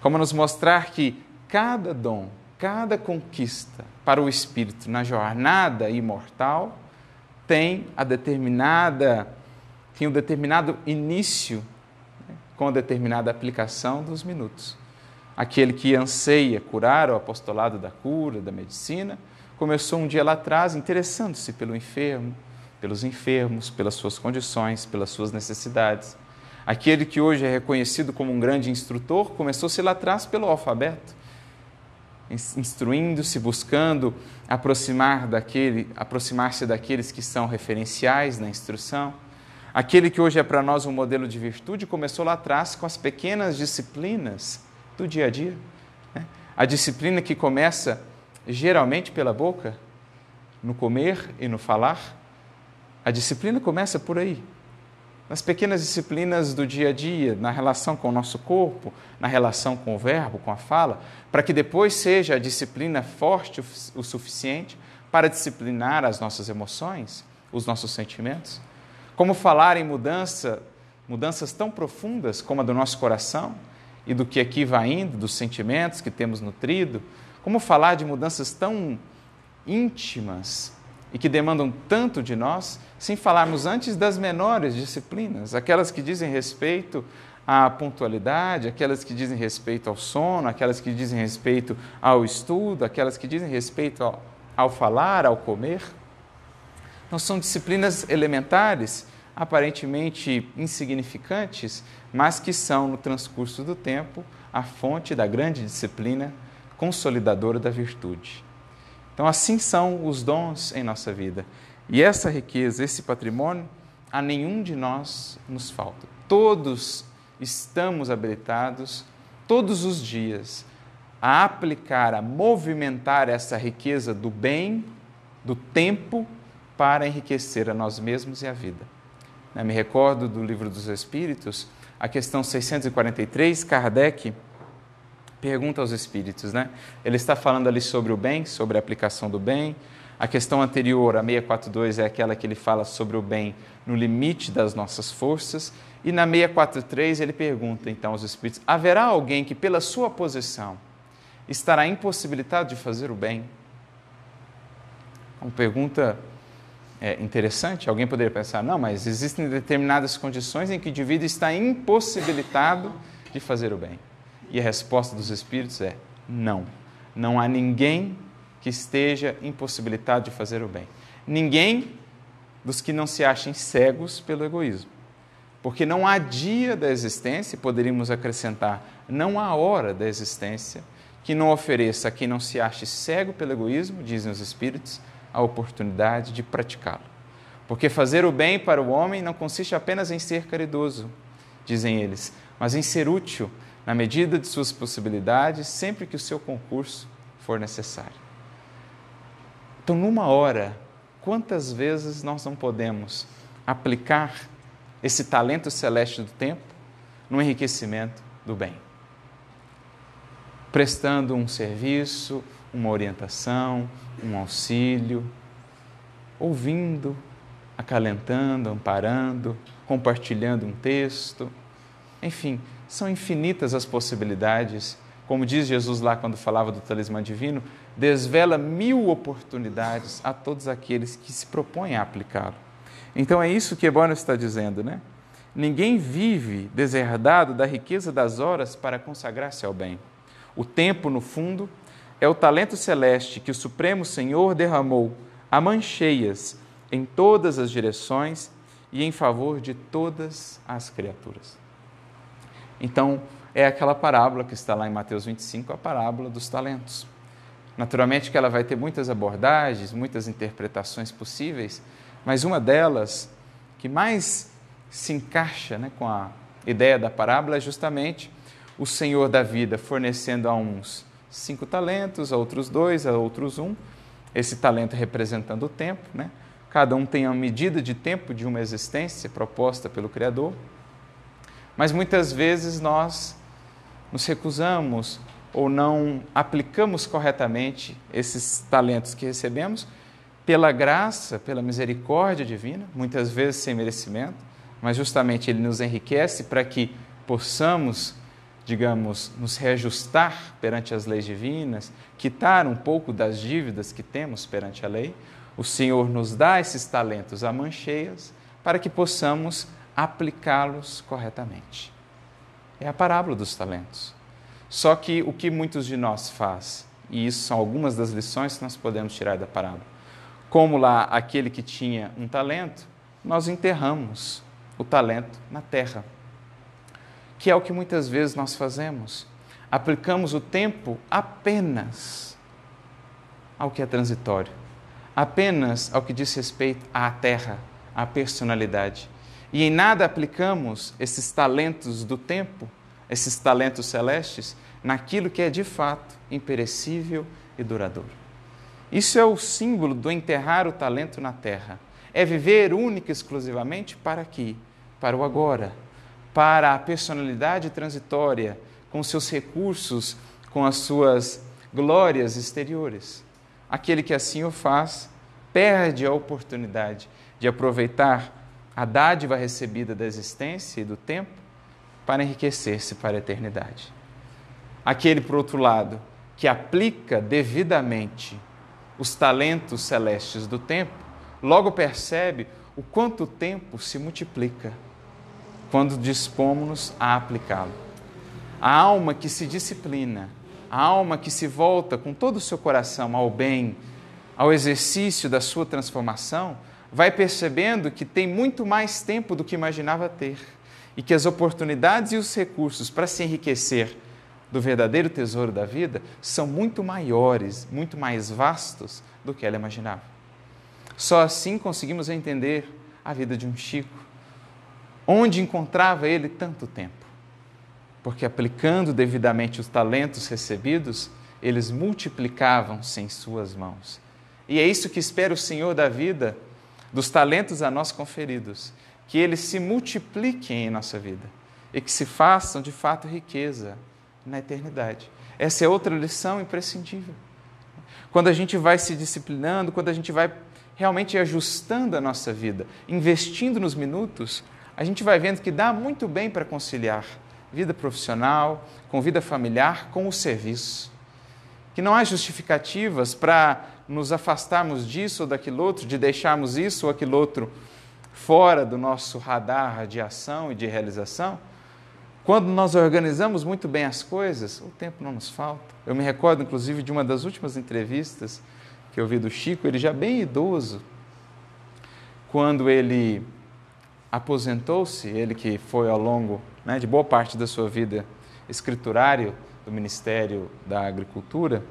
Como nos mostrar que cada dom, cada conquista para o espírito na jornada imortal tem a determinada tem um determinado início né, com a determinada aplicação dos minutos. Aquele que anseia curar o apostolado da cura, da medicina, começou um dia lá atrás interessando-se pelo enfermo, pelos enfermos, pelas suas condições, pelas suas necessidades Aquele que hoje é reconhecido como um grande instrutor começou-se lá atrás pelo alfabeto, instruindo-se, buscando aproximar daquele, aproximar-se daqueles que são referenciais na instrução. Aquele que hoje é para nós um modelo de virtude começou lá atrás com as pequenas disciplinas do dia a dia. Né? A disciplina que começa geralmente pela boca, no comer e no falar. A disciplina começa por aí, nas pequenas disciplinas do dia a dia, na relação com o nosso corpo, na relação com o verbo, com a fala, para que depois seja a disciplina forte o suficiente para disciplinar as nossas emoções, os nossos sentimentos. Como falar em mudança, mudanças tão profundas como a do nosso coração e do que aqui vai indo, dos sentimentos que temos nutrido, como falar de mudanças tão íntimas e que demandam tanto de nós, sem falarmos antes das menores disciplinas, aquelas que dizem respeito à pontualidade, aquelas que dizem respeito ao sono, aquelas que dizem respeito ao estudo, aquelas que dizem respeito ao, ao falar, ao comer. Não são disciplinas elementares, aparentemente insignificantes, mas que são, no transcurso do tempo, a fonte da grande disciplina consolidadora da virtude. Então, assim são os dons em nossa vida. E essa riqueza, esse patrimônio, a nenhum de nós nos falta. Todos estamos habilitados, todos os dias, a aplicar, a movimentar essa riqueza do bem, do tempo, para enriquecer a nós mesmos e a vida. Eu me recordo do Livro dos Espíritos, a questão 643, Kardec pergunta aos espíritos, né? Ele está falando ali sobre o bem, sobre a aplicação do bem. A questão anterior, a 642, é aquela que ele fala sobre o bem no limite das nossas forças. E na 643 ele pergunta então aos espíritos: haverá alguém que, pela sua posição, estará impossibilitado de fazer o bem? Uma pergunta é, interessante. Alguém poderia pensar, não, mas existem determinadas condições em que o indivíduo está impossibilitado de fazer o bem. E a resposta dos Espíritos é não. Não há ninguém que esteja impossibilitado de fazer o bem. Ninguém dos que não se achem cegos pelo egoísmo. Porque não há dia da existência, poderíamos acrescentar, não há hora da existência que não ofereça a quem não se ache cego pelo egoísmo, dizem os Espíritos, a oportunidade de praticá-lo. Porque fazer o bem para o homem não consiste apenas em ser caridoso, dizem eles, mas em ser útil na medida de suas possibilidades, sempre que o seu concurso for necessário. Então, numa hora, quantas vezes nós não podemos aplicar esse talento celeste do tempo no enriquecimento do bem? Prestando um serviço, uma orientação, um auxílio, ouvindo, acalentando, amparando, compartilhando um texto, enfim, são infinitas as possibilidades. Como diz Jesus lá quando falava do talismã divino, desvela mil oportunidades a todos aqueles que se propõem a aplicá-lo. Então é isso que Ebônio está dizendo, né? Ninguém vive deserdado da riqueza das horas para consagrar-se ao bem. O tempo, no fundo, é o talento celeste que o Supremo Senhor derramou a mancheias em todas as direções e em favor de todas as criaturas. Então, é aquela parábola que está lá em Mateus 25, a parábola dos talentos. Naturalmente que ela vai ter muitas abordagens, muitas interpretações possíveis, mas uma delas que mais se encaixa né, com a ideia da parábola é justamente o Senhor da vida fornecendo a uns cinco talentos, a outros dois, a outros um, esse talento representando o tempo, né? Cada um tem a medida de tempo de uma existência proposta pelo Criador. Mas muitas vezes nós nos recusamos ou não aplicamos corretamente esses talentos que recebemos pela graça, pela misericórdia divina, muitas vezes sem merecimento, mas justamente ele nos enriquece para que possamos, digamos, nos reajustar perante as leis divinas, quitar um pouco das dívidas que temos perante a lei. O Senhor nos dá esses talentos a mancheias para que possamos aplicá-los corretamente. É a parábola dos talentos. Só que o que muitos de nós faz, e isso são algumas das lições que nós podemos tirar da parábola. Como lá aquele que tinha um talento, nós enterramos o talento na terra. Que é o que muitas vezes nós fazemos. Aplicamos o tempo apenas ao que é transitório, apenas ao que diz respeito à terra, à personalidade e em nada aplicamos esses talentos do tempo, esses talentos celestes, naquilo que é de fato imperecível e duradouro. Isso é o símbolo do enterrar o talento na terra. É viver única e exclusivamente para aqui, para o agora, para a personalidade transitória, com seus recursos, com as suas glórias exteriores. Aquele que assim o faz perde a oportunidade de aproveitar a dádiva recebida da existência e do tempo para enriquecer-se para a eternidade. Aquele, por outro lado, que aplica devidamente os talentos celestes do tempo, logo percebe o quanto o tempo se multiplica quando dispomos-nos a aplicá-lo. A alma que se disciplina, a alma que se volta com todo o seu coração ao bem, ao exercício da sua transformação, vai percebendo que tem muito mais tempo do que imaginava ter e que as oportunidades e os recursos para se enriquecer do verdadeiro tesouro da vida são muito maiores, muito mais vastos do que ela imaginava. Só assim conseguimos entender a vida de um Chico. Onde encontrava ele tanto tempo? Porque aplicando devidamente os talentos recebidos, eles multiplicavam-se em suas mãos. E é isso que espera o Senhor da vida dos talentos a nós conferidos, que eles se multipliquem em nossa vida e que se façam de fato riqueza na eternidade. Essa é outra lição imprescindível. Quando a gente vai se disciplinando, quando a gente vai realmente ajustando a nossa vida, investindo nos minutos, a gente vai vendo que dá muito bem para conciliar vida profissional com vida familiar, com o serviço. que não há justificativas para nos afastarmos disso ou daquilo outro, de deixarmos isso ou aquilo outro fora do nosso radar de ação e de realização. Quando nós organizamos muito bem as coisas, o tempo não nos falta. Eu me recordo, inclusive, de uma das últimas entrevistas que eu vi do Chico, ele já bem idoso, quando ele aposentou-se, ele que foi ao longo né, de boa parte da sua vida escriturário do Ministério da Agricultura,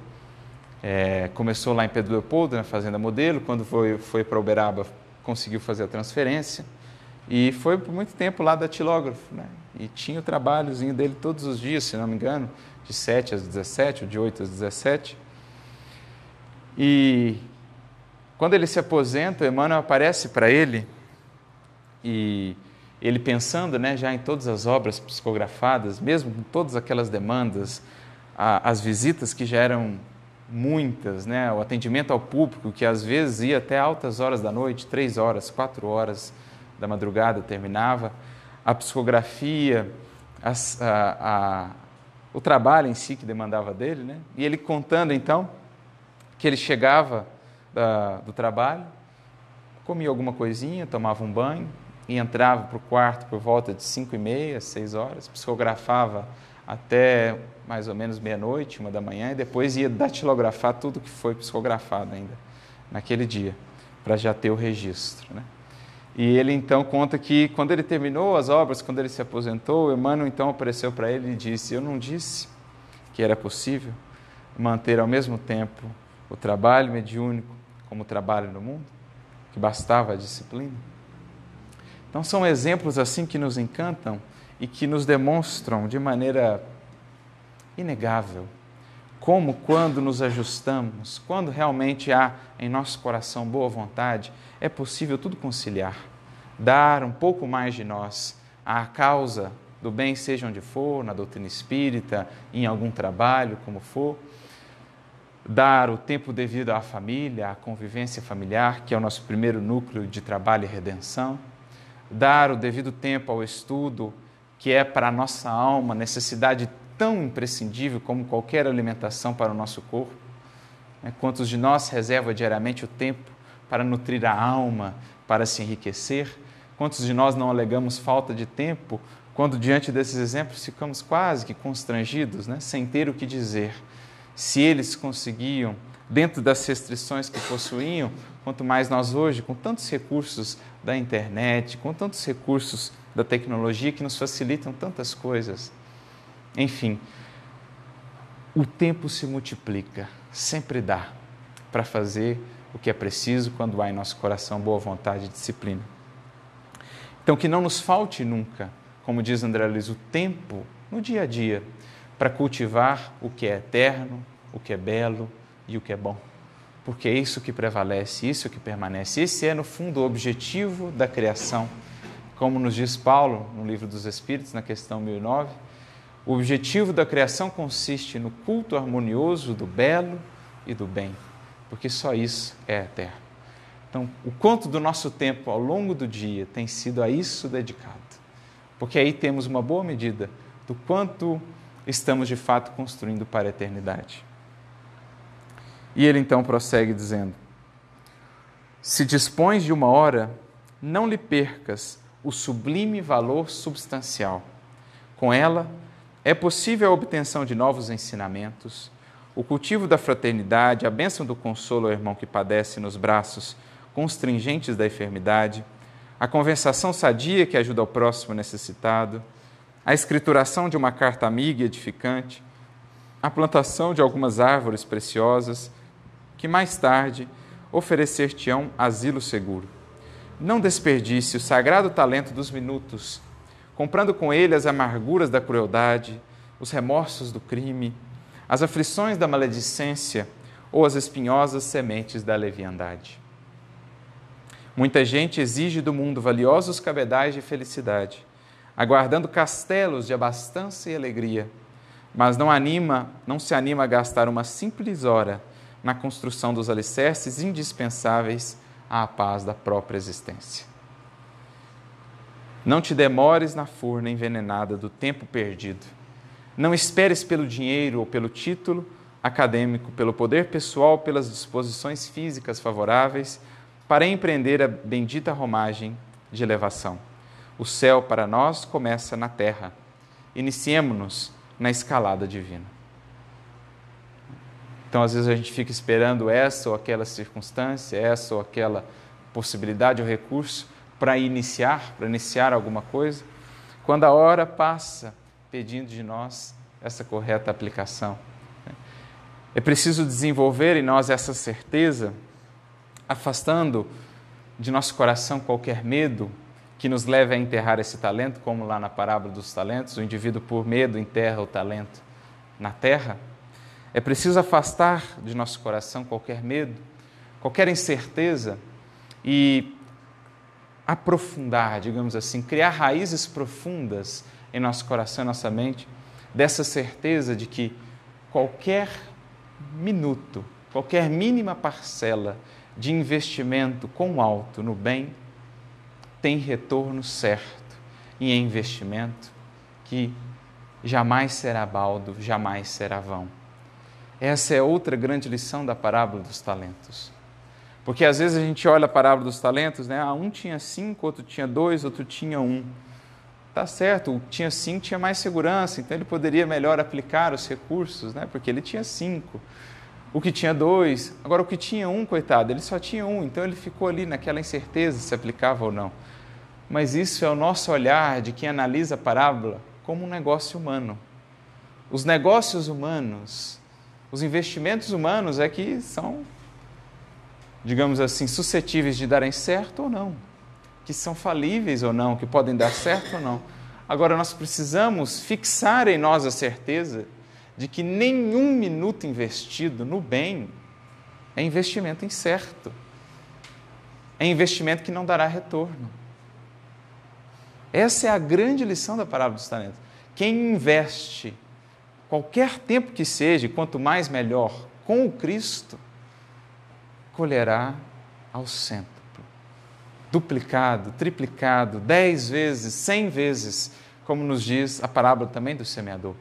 é, começou lá em Pedro Leopoldo, na Fazenda Modelo, quando foi, foi para Uberaba conseguiu fazer a transferência e foi por muito tempo lá datilógrafo, né? E tinha o trabalhozinho dele todos os dias, se não me engano, de 7 às 17, ou de 8 às 17. E quando ele se aposenta, Emmanuel aparece para ele e ele pensando né, já em todas as obras psicografadas, mesmo com todas aquelas demandas, a, as visitas que já eram muitas, né, o atendimento ao público, que às vezes ia até altas horas da noite, três horas, quatro horas da madrugada terminava, a psicografia, a, a, o trabalho em si que demandava dele, né? e ele contando então que ele chegava da, do trabalho, comia alguma coisinha, tomava um banho e entrava para o quarto por volta de cinco e meia, seis horas, psicografava até mais ou menos meia-noite, uma da manhã, e depois ia datilografar tudo que foi psicografado ainda naquele dia, para já ter o registro. Né? E ele então conta que quando ele terminou as obras, quando ele se aposentou, Emmanuel então apareceu para ele e disse: Eu não disse que era possível manter ao mesmo tempo o trabalho mediúnico como o trabalho no mundo, que bastava a disciplina. Então são exemplos assim que nos encantam e que nos demonstram de maneira inegável como quando nos ajustamos, quando realmente há em nosso coração boa vontade, é possível tudo conciliar, dar um pouco mais de nós à causa do bem, seja onde for, na doutrina espírita, em algum trabalho, como for, dar o tempo devido à família, à convivência familiar, que é o nosso primeiro núcleo de trabalho e redenção, dar o devido tempo ao estudo, que é para a nossa alma necessidade tão imprescindível como qualquer alimentação para o nosso corpo. Né? Quantos de nós reserva diariamente o tempo para nutrir a alma, para se enriquecer? Quantos de nós não alegamos falta de tempo quando, diante desses exemplos, ficamos quase que constrangidos, né? sem ter o que dizer? Se eles conseguiam, dentro das restrições que possuíam, quanto mais nós hoje, com tantos recursos da internet, com tantos recursos da tecnologia que nos facilitam tantas coisas. Enfim, o tempo se multiplica, sempre dá para fazer o que é preciso quando há em nosso coração boa vontade e disciplina. Então, que não nos falte nunca, como diz André Luiz, o tempo no dia a dia para cultivar o que é eterno, o que é belo e o que é bom. Porque é isso que prevalece, isso que permanece. Esse é, no fundo, o objetivo da criação. Como nos diz Paulo no Livro dos Espíritos, na questão 1009, o objetivo da criação consiste no culto harmonioso do belo e do bem, porque só isso é eterno. Então, o quanto do nosso tempo ao longo do dia tem sido a isso dedicado? Porque aí temos uma boa medida do quanto estamos de fato construindo para a eternidade. E ele então prossegue dizendo: Se dispões de uma hora, não lhe percas o sublime valor substancial. Com ela, é possível a obtenção de novos ensinamentos, o cultivo da fraternidade, a bênção do consolo ao irmão que padece nos braços constringentes da enfermidade, a conversação sadia que ajuda ao próximo necessitado, a escrituração de uma carta amiga e edificante, a plantação de algumas árvores preciosas, que mais tarde oferecer-te-ão asilo seguro. Não desperdice o sagrado talento dos minutos comprando com ele as amarguras da crueldade, os remorsos do crime, as aflições da maledicência ou as espinhosas sementes da leviandade. Muita gente exige do mundo valiosos cabedais de felicidade, aguardando castelos de abastança e alegria, mas não anima, não se anima a gastar uma simples hora na construção dos alicerces indispensáveis à paz da própria existência. Não te demores na furna envenenada do tempo perdido. Não esperes pelo dinheiro ou pelo título acadêmico, pelo poder pessoal, pelas disposições físicas favoráveis, para empreender a bendita romagem de elevação. O céu para nós começa na terra. Iniciemo-nos na escalada divina. Então, às vezes, a gente fica esperando essa ou aquela circunstância, essa ou aquela possibilidade ou recurso para iniciar, para iniciar alguma coisa, quando a hora passa pedindo de nós essa correta aplicação. É preciso desenvolver em nós essa certeza, afastando de nosso coração qualquer medo que nos leve a enterrar esse talento, como lá na parábola dos talentos, o indivíduo por medo enterra o talento na terra. É preciso afastar de nosso coração qualquer medo, qualquer incerteza e aprofundar, digamos assim, criar raízes profundas em nosso coração e nossa mente, dessa certeza de que qualquer minuto, qualquer mínima parcela de investimento com alto no bem tem retorno certo e é investimento que jamais será baldo, jamais será vão. Essa é outra grande lição da parábola dos talentos. Porque às vezes a gente olha a parábola dos talentos, né? Ah, um tinha cinco, outro tinha dois, outro tinha um. Tá certo, o tinha cinco tinha mais segurança, então ele poderia melhor aplicar os recursos, né? Porque ele tinha cinco. O que tinha dois, agora o que tinha um, coitado, ele só tinha um, então ele ficou ali naquela incerteza se aplicava ou não. Mas isso é o nosso olhar de quem analisa a parábola como um negócio humano. Os negócios humanos, os investimentos humanos é que são, digamos assim, suscetíveis de darem certo ou não, que são falíveis ou não, que podem dar certo ou não. Agora nós precisamos fixar em nós a certeza de que nenhum minuto investido no bem é investimento incerto. É investimento que não dará retorno. Essa é a grande lição da parábola dos talentos. Quem investe qualquer tempo que seja, quanto mais melhor, com o Cristo, colherá ao centro. Duplicado, triplicado, dez vezes, cem vezes, como nos diz a parábola também do semeador.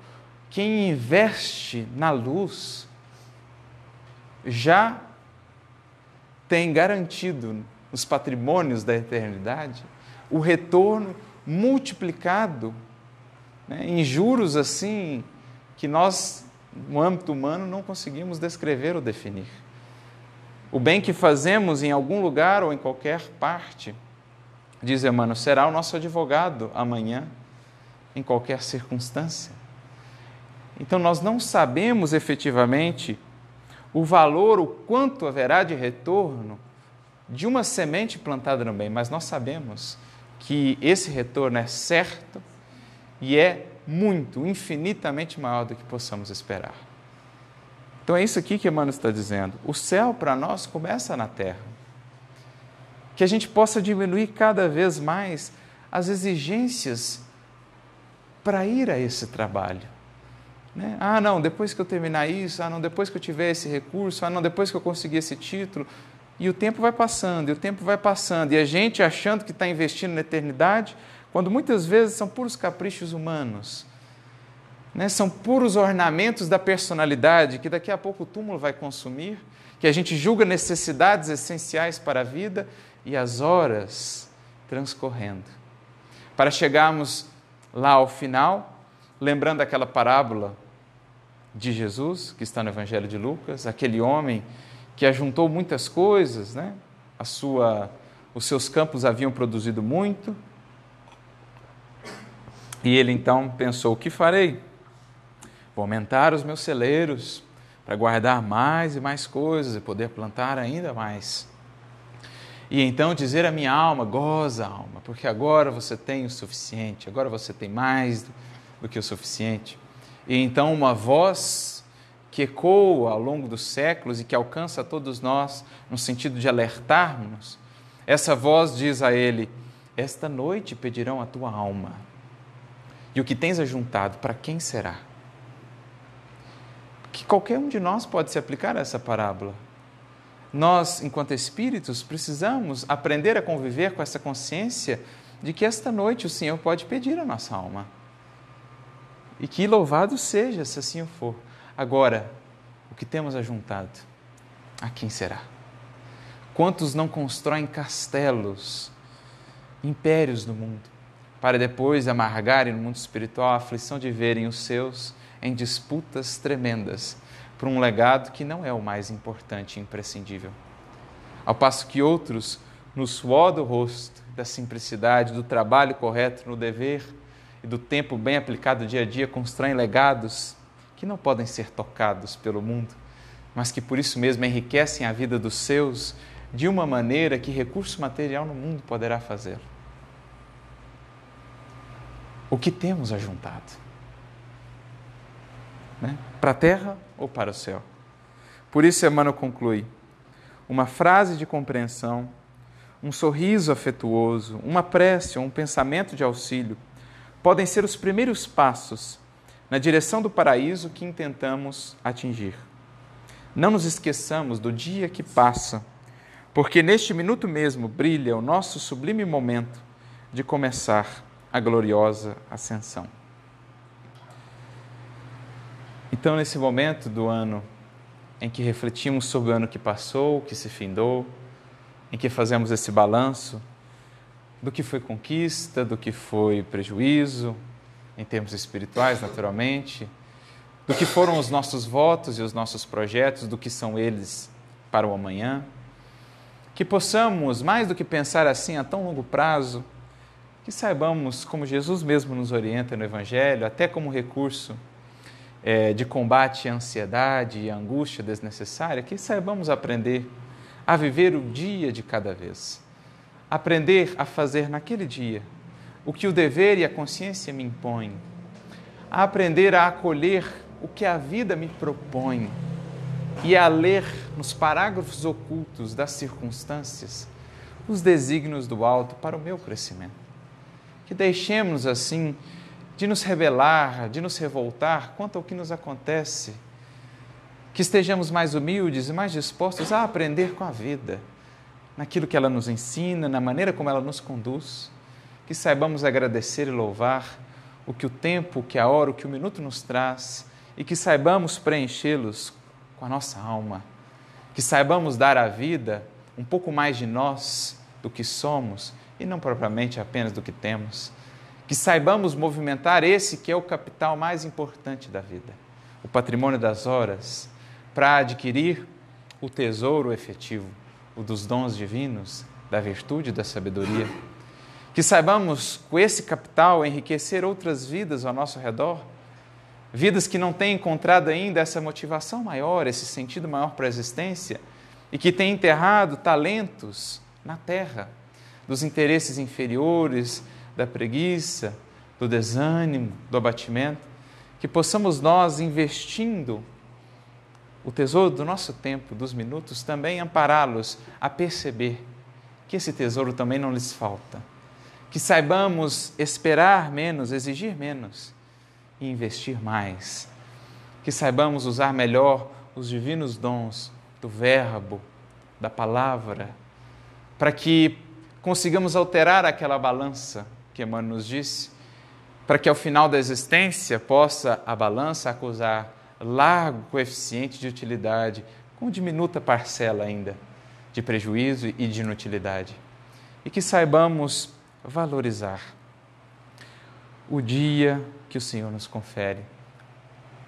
Quem investe na luz já tem garantido os patrimônios da eternidade o retorno multiplicado né, em juros assim que nós, no âmbito humano, não conseguimos descrever ou definir. O bem que fazemos em algum lugar ou em qualquer parte, diz Emmanuel, será o nosso advogado amanhã, em qualquer circunstância. Então, nós não sabemos efetivamente o valor, o quanto haverá de retorno de uma semente plantada no bem, mas nós sabemos que esse retorno é certo e é muito, infinitamente maior do que possamos esperar. Então é isso aqui que Emmanuel está dizendo. O céu para nós começa na terra. Que a gente possa diminuir cada vez mais as exigências para ir a esse trabalho. Né? Ah, não, depois que eu terminar isso, ah, não, depois que eu tiver esse recurso, ah, não, depois que eu conseguir esse título, e o tempo vai passando, e o tempo vai passando, e a gente achando que está investindo na eternidade, quando muitas vezes são puros caprichos humanos, né? são puros ornamentos da personalidade que daqui a pouco o túmulo vai consumir, que a gente julga necessidades essenciais para a vida e as horas transcorrendo. Para chegarmos lá ao final, lembrando aquela parábola de Jesus, que está no Evangelho de Lucas, aquele homem que ajuntou muitas coisas, né? A sua, os seus campos haviam produzido muito. E ele então pensou: o que farei? Vou aumentar os meus celeiros para guardar mais e mais coisas e poder plantar ainda mais. E então dizer à minha alma: goza, alma, porque agora você tem o suficiente, agora você tem mais do que o suficiente. E então uma voz que ecoa ao longo dos séculos e que alcança todos nós no sentido de alertarmos, essa voz diz a ele: Esta noite pedirão a tua alma. E o que tens ajuntado, para quem será? Que qualquer um de nós pode se aplicar a essa parábola. Nós, enquanto espíritos, precisamos aprender a conviver com essa consciência de que esta noite o Senhor pode pedir a nossa alma. E que louvado seja se assim for. Agora, o que temos ajuntado, a quem será? Quantos não constroem castelos, impérios no mundo, para depois amargarem no mundo espiritual a aflição de verem os seus em disputas tremendas por um legado que não é o mais importante e imprescindível. Ao passo que outros, no suor do rosto, da simplicidade, do trabalho correto no dever e do tempo bem aplicado dia a dia, constroem legados que não podem ser tocados pelo mundo, mas que por isso mesmo enriquecem a vida dos seus de uma maneira que recurso material no mundo poderá fazer. O que temos ajuntado? Né? Para a terra ou para o céu? Por isso, Emmanuel conclui: uma frase de compreensão, um sorriso afetuoso, uma prece ou um pensamento de auxílio podem ser os primeiros passos na direção do paraíso que intentamos atingir. Não nos esqueçamos do dia que passa porque neste minuto mesmo brilha o nosso sublime momento de começar a gloriosa ascensão. Então, nesse momento do ano em que refletimos sobre o ano que passou, que se findou, em que fazemos esse balanço do que foi conquista, do que foi prejuízo, em termos espirituais, naturalmente, do que foram os nossos votos e os nossos projetos, do que são eles para o amanhã que possamos, mais do que pensar assim a tão longo prazo, que saibamos, como Jesus mesmo nos orienta no Evangelho, até como recurso é, de combate à ansiedade e à angústia desnecessária, que saibamos aprender a viver o dia de cada vez. Aprender a fazer naquele dia o que o dever e a consciência me impõem. A aprender a acolher o que a vida me propõe e a ler nos parágrafos ocultos das circunstâncias os desígnios do alto para o meu crescimento. Que deixemos assim de nos rebelar, de nos revoltar quanto ao que nos acontece. Que estejamos mais humildes e mais dispostos a aprender com a vida, naquilo que ela nos ensina, na maneira como ela nos conduz. Que saibamos agradecer e louvar o que o tempo, o que a hora, o que o minuto nos traz e que saibamos preenchê-los com a nossa alma, que saibamos dar à vida um pouco mais de nós do que somos e não propriamente apenas do que temos, que saibamos movimentar esse que é o capital mais importante da vida, o patrimônio das horas, para adquirir o tesouro efetivo, o dos dons divinos, da virtude e da sabedoria. Que saibamos, com esse capital, enriquecer outras vidas ao nosso redor. Vidas que não têm encontrado ainda essa motivação maior, esse sentido maior para a existência. E que têm enterrado talentos na terra, dos interesses inferiores, da preguiça, do desânimo, do abatimento, que possamos nós, investindo o tesouro do nosso tempo, dos minutos, também ampará-los a perceber que esse tesouro também não lhes falta. Que saibamos esperar menos, exigir menos e investir mais. Que saibamos usar melhor os divinos dons do Verbo, da palavra, para que consigamos alterar aquela balança que Emmanuel nos disse, para que ao final da existência possa a balança acusar largo coeficiente de utilidade, com diminuta parcela ainda de prejuízo e de inutilidade. E que saibamos valorizar o dia que o Senhor nos confere,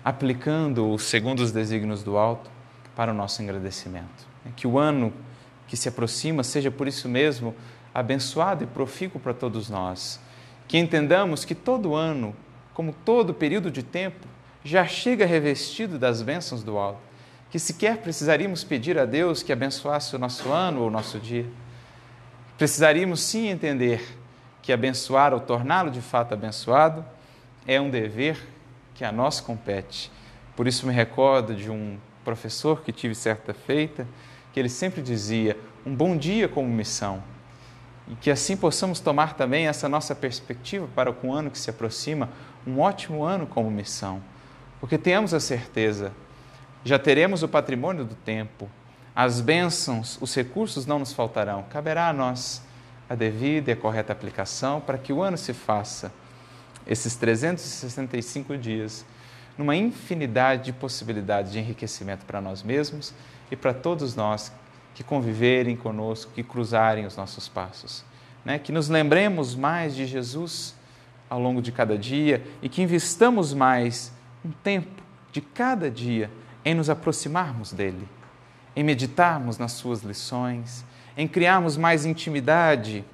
aplicando-o segundo os desígnios do alto para o nosso agradecimento. Que o ano que se aproxima seja por isso mesmo abençoado e profícuo para todos nós. Que entendamos que todo ano, como todo período de tempo, já chega revestido das bênçãos do alto. Que sequer precisaríamos pedir a Deus que abençoasse o nosso ano ou o nosso dia. Precisaríamos sim entender que abençoar ou torná-lo de fato abençoado é um dever que a nós compete. Por isso me recordo de um professor que tive certa feita, que ele sempre dizia: um bom dia como missão. E que assim possamos tomar também essa nossa perspectiva para o ano que se aproxima, um ótimo ano como missão. Porque tenhamos a certeza, já teremos o patrimônio do tempo, as bênçãos, os recursos não nos faltarão. Caberá a nós a devida e a correta aplicação para que o ano se faça esses 365 dias numa infinidade de possibilidades de enriquecimento para nós mesmos e para todos nós que conviverem conosco, que cruzarem os nossos passos. Né? Que nos lembremos mais de Jesus ao longo de cada dia e que investamos mais um tempo de cada dia em nos aproximarmos dele, em meditarmos nas suas lições, em criarmos mais intimidade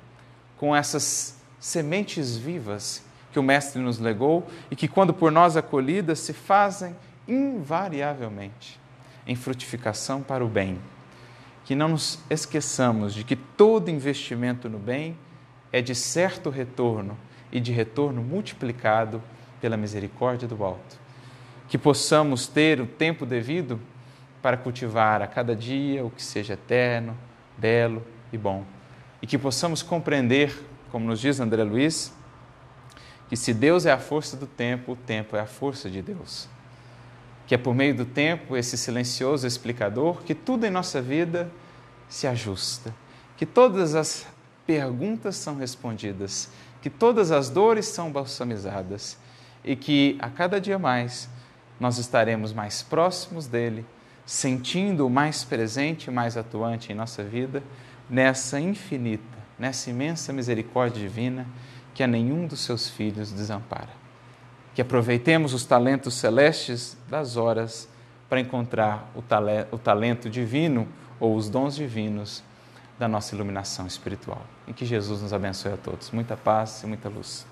com essas sementes vivas que o Mestre nos legou e que, quando por nós acolhidas, se fazem invariavelmente em frutificação para o bem. Que não nos esqueçamos de que todo investimento no bem é de certo retorno e de retorno multiplicado pela misericórdia do alto. Que possamos ter o tempo devido para cultivar a cada dia o que seja eterno, belo e bom. E que possamos compreender, como nos diz André Luiz, que se Deus é a força do tempo, o tempo é a força de Deus. Que é por meio do tempo, esse silencioso explicador, que tudo em nossa vida se ajusta, que todas as perguntas são respondidas, que todas as dores são balsamizadas e que a cada dia mais nós estaremos mais próximos dele, sentindo o mais presente mais atuante em nossa vida, nessa infinita, nessa imensa misericórdia divina que a nenhum dos seus filhos desampara. Que aproveitemos os talentos celestes das horas para encontrar o, talento divino ou os dons divinos da nossa iluminação espiritual. E que Jesus nos abençoe a todos. Muita paz e muita luz.